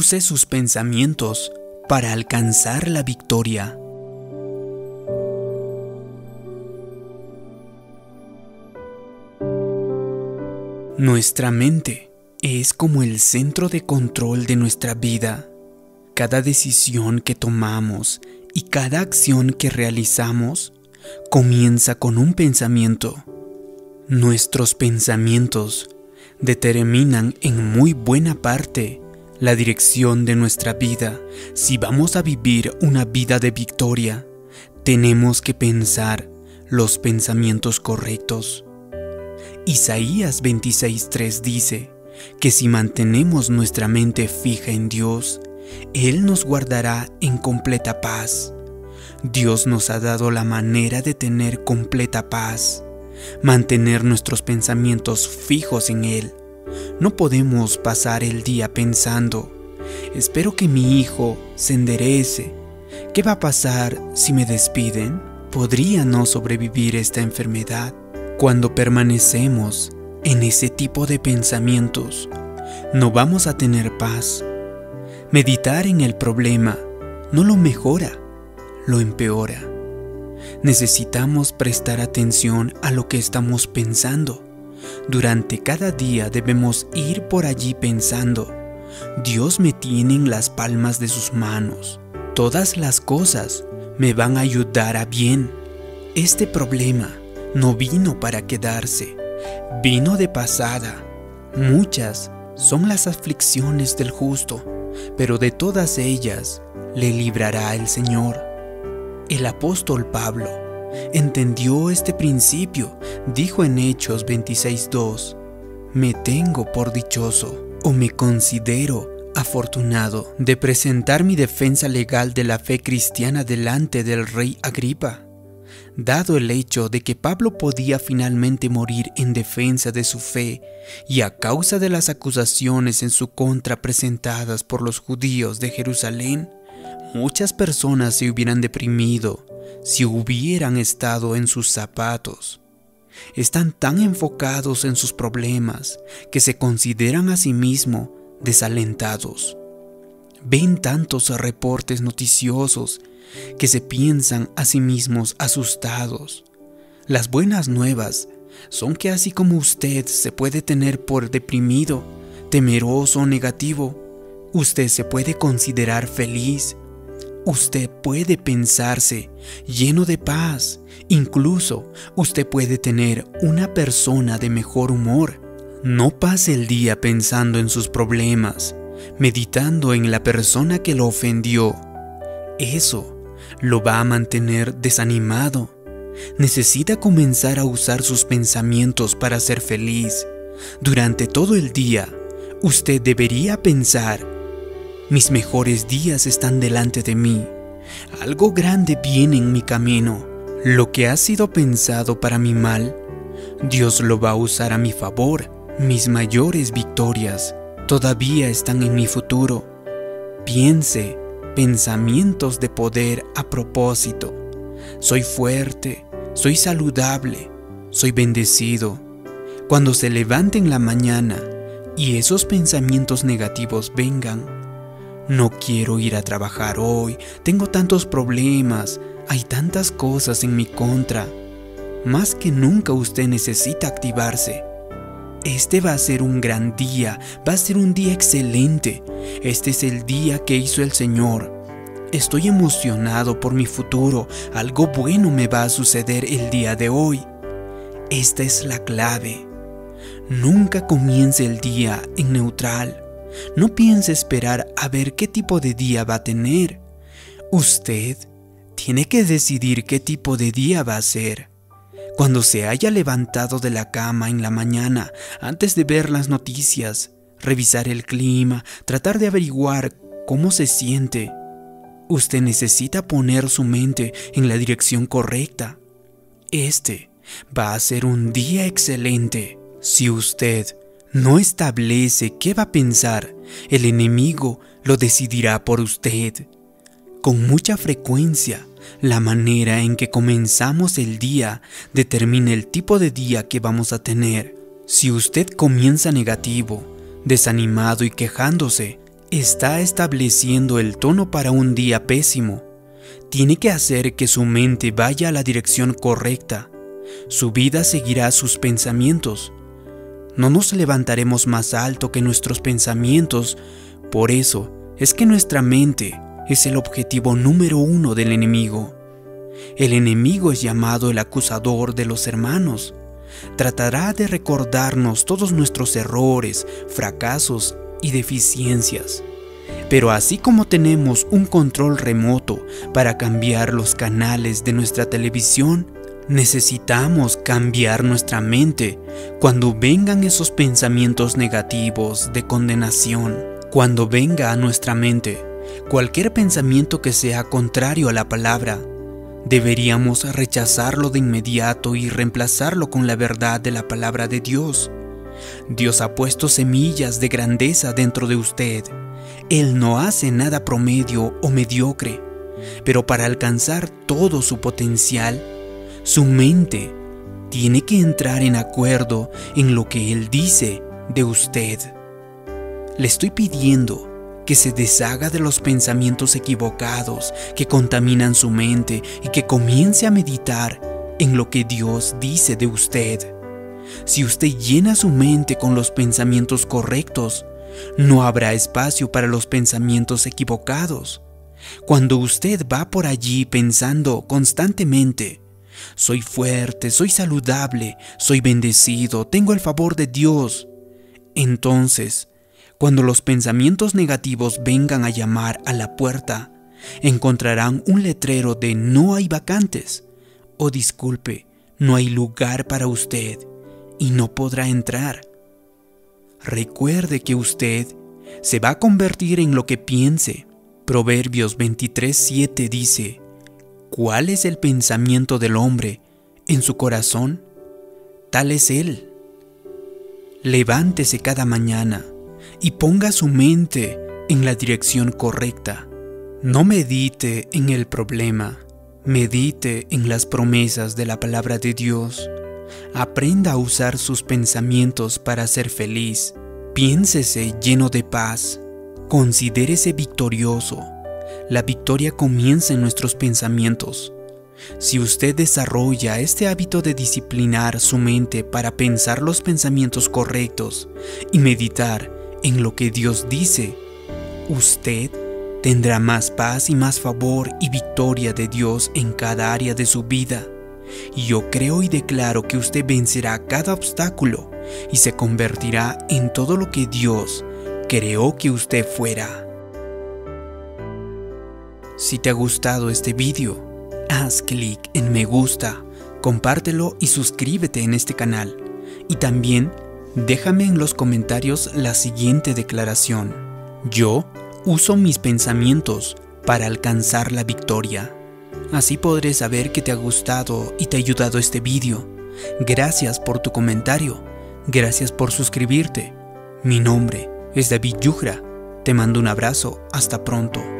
use sus pensamientos para alcanzar la victoria. Nuestra mente es como el centro de control de nuestra vida. Cada decisión que tomamos y cada acción que realizamos comienza con un pensamiento. Nuestros pensamientos determinan en muy buena parte la dirección de nuestra vida. Si vamos a vivir una vida de victoria, tenemos que pensar los pensamientos correctos. Isaías 26:3 dice que si mantenemos nuestra mente fija en Dios, Él nos guardará en completa paz. Dios nos ha dado la manera de tener completa paz, mantener nuestros pensamientos fijos en Él no podemos pasar el día pensando, espero que mi hijo se enderece. ¿Qué va a pasar si me despiden? ¿Podría no sobrevivir esta enfermedad? Cuando permanecemos en ese tipo de pensamientos, no vamos a tener paz. Meditar en el problema no lo mejora, lo empeora. Necesitamos prestar atención a lo que estamos pensando durante cada día debemos ir por allí pensando, Dios me tiene en las palmas de sus manos. Todas las cosas me van a ayudar a bien. Este problema no vino para quedarse, vino de pasada. Muchas son las aflicciones del justo, pero de todas ellas le librará el Señor. El apóstol Pablo entendió este principio, dijo en Hechos 26.2, me tengo por dichoso o me considero afortunado de presentar mi defensa legal de la fe cristiana delante del rey Agripa, dado el hecho de que Pablo podía finalmente morir en defensa de su fe y a causa de las acusaciones en su contra presentadas por los judíos de Jerusalén, muchas personas se hubieran deprimido si hubieran estado en sus zapatos. Están tan enfocados en sus problemas que se consideran a sí mismos desalentados. Ven tantos reportes noticiosos que se piensan a sí mismos asustados. Las buenas nuevas son que así como usted se puede tener por deprimido, temeroso o negativo, usted se puede considerar feliz Usted puede pensarse lleno de paz. Incluso usted puede tener una persona de mejor humor. No pase el día pensando en sus problemas, meditando en la persona que lo ofendió. Eso lo va a mantener desanimado. Necesita comenzar a usar sus pensamientos para ser feliz. Durante todo el día, usted debería pensar mis mejores días están delante de mí. Algo grande viene en mi camino. Lo que ha sido pensado para mi mal, Dios lo va a usar a mi favor. Mis mayores victorias todavía están en mi futuro. Piense pensamientos de poder a propósito. Soy fuerte, soy saludable, soy bendecido. Cuando se levante en la mañana y esos pensamientos negativos vengan, no quiero ir a trabajar hoy, tengo tantos problemas, hay tantas cosas en mi contra. Más que nunca usted necesita activarse. Este va a ser un gran día, va a ser un día excelente. Este es el día que hizo el Señor. Estoy emocionado por mi futuro, algo bueno me va a suceder el día de hoy. Esta es la clave. Nunca comience el día en neutral. No piense esperar a ver qué tipo de día va a tener. Usted tiene que decidir qué tipo de día va a ser. Cuando se haya levantado de la cama en la mañana, antes de ver las noticias, revisar el clima, tratar de averiguar cómo se siente, usted necesita poner su mente en la dirección correcta. Este va a ser un día excelente si usted no establece qué va a pensar, el enemigo lo decidirá por usted. Con mucha frecuencia, la manera en que comenzamos el día determina el tipo de día que vamos a tener. Si usted comienza negativo, desanimado y quejándose, está estableciendo el tono para un día pésimo. Tiene que hacer que su mente vaya a la dirección correcta. Su vida seguirá sus pensamientos. No nos levantaremos más alto que nuestros pensamientos. Por eso es que nuestra mente es el objetivo número uno del enemigo. El enemigo es llamado el acusador de los hermanos. Tratará de recordarnos todos nuestros errores, fracasos y deficiencias. Pero así como tenemos un control remoto para cambiar los canales de nuestra televisión, necesitamos cambiar nuestra mente cuando vengan esos pensamientos negativos de condenación. Cuando venga a nuestra mente cualquier pensamiento que sea contrario a la palabra, deberíamos rechazarlo de inmediato y reemplazarlo con la verdad de la palabra de Dios. Dios ha puesto semillas de grandeza dentro de usted. Él no hace nada promedio o mediocre, pero para alcanzar todo su potencial, su mente tiene que entrar en acuerdo en lo que Él dice de usted. Le estoy pidiendo que se deshaga de los pensamientos equivocados que contaminan su mente y que comience a meditar en lo que Dios dice de usted. Si usted llena su mente con los pensamientos correctos, no habrá espacio para los pensamientos equivocados. Cuando usted va por allí pensando constantemente, soy fuerte, soy saludable, soy bendecido, tengo el favor de Dios, entonces, cuando los pensamientos negativos vengan a llamar a la puerta, encontrarán un letrero de no hay vacantes o disculpe, no hay lugar para usted y no podrá entrar. Recuerde que usted se va a convertir en lo que piense. Proverbios 23:7 dice, ¿cuál es el pensamiento del hombre en su corazón? Tal es él. Levántese cada mañana y ponga su mente en la dirección correcta. No medite en el problema, medite en las promesas de la palabra de Dios. Aprenda a usar sus pensamientos para ser feliz. Piénsese lleno de paz. Considérese victorioso. La victoria comienza en nuestros pensamientos. Si usted desarrolla este hábito de disciplinar su mente para pensar los pensamientos correctos y meditar en lo que Dios dice, usted tendrá más paz y más favor y victoria de Dios en cada área de su vida. Y yo creo y declaro que usted vencerá cada obstáculo y se convertirá en todo lo que Dios creó que usted fuera. Si te ha gustado este vídeo, haz clic en me gusta, compártelo y suscríbete en este canal. Y también déjame en los comentarios la siguiente declaración. Yo uso mis pensamientos para alcanzar la victoria. Así podré saber que te ha gustado y te ha ayudado este vídeo. Gracias por tu comentario. Gracias por suscribirte. Mi nombre es David Yugra. Te mando un abrazo. Hasta pronto.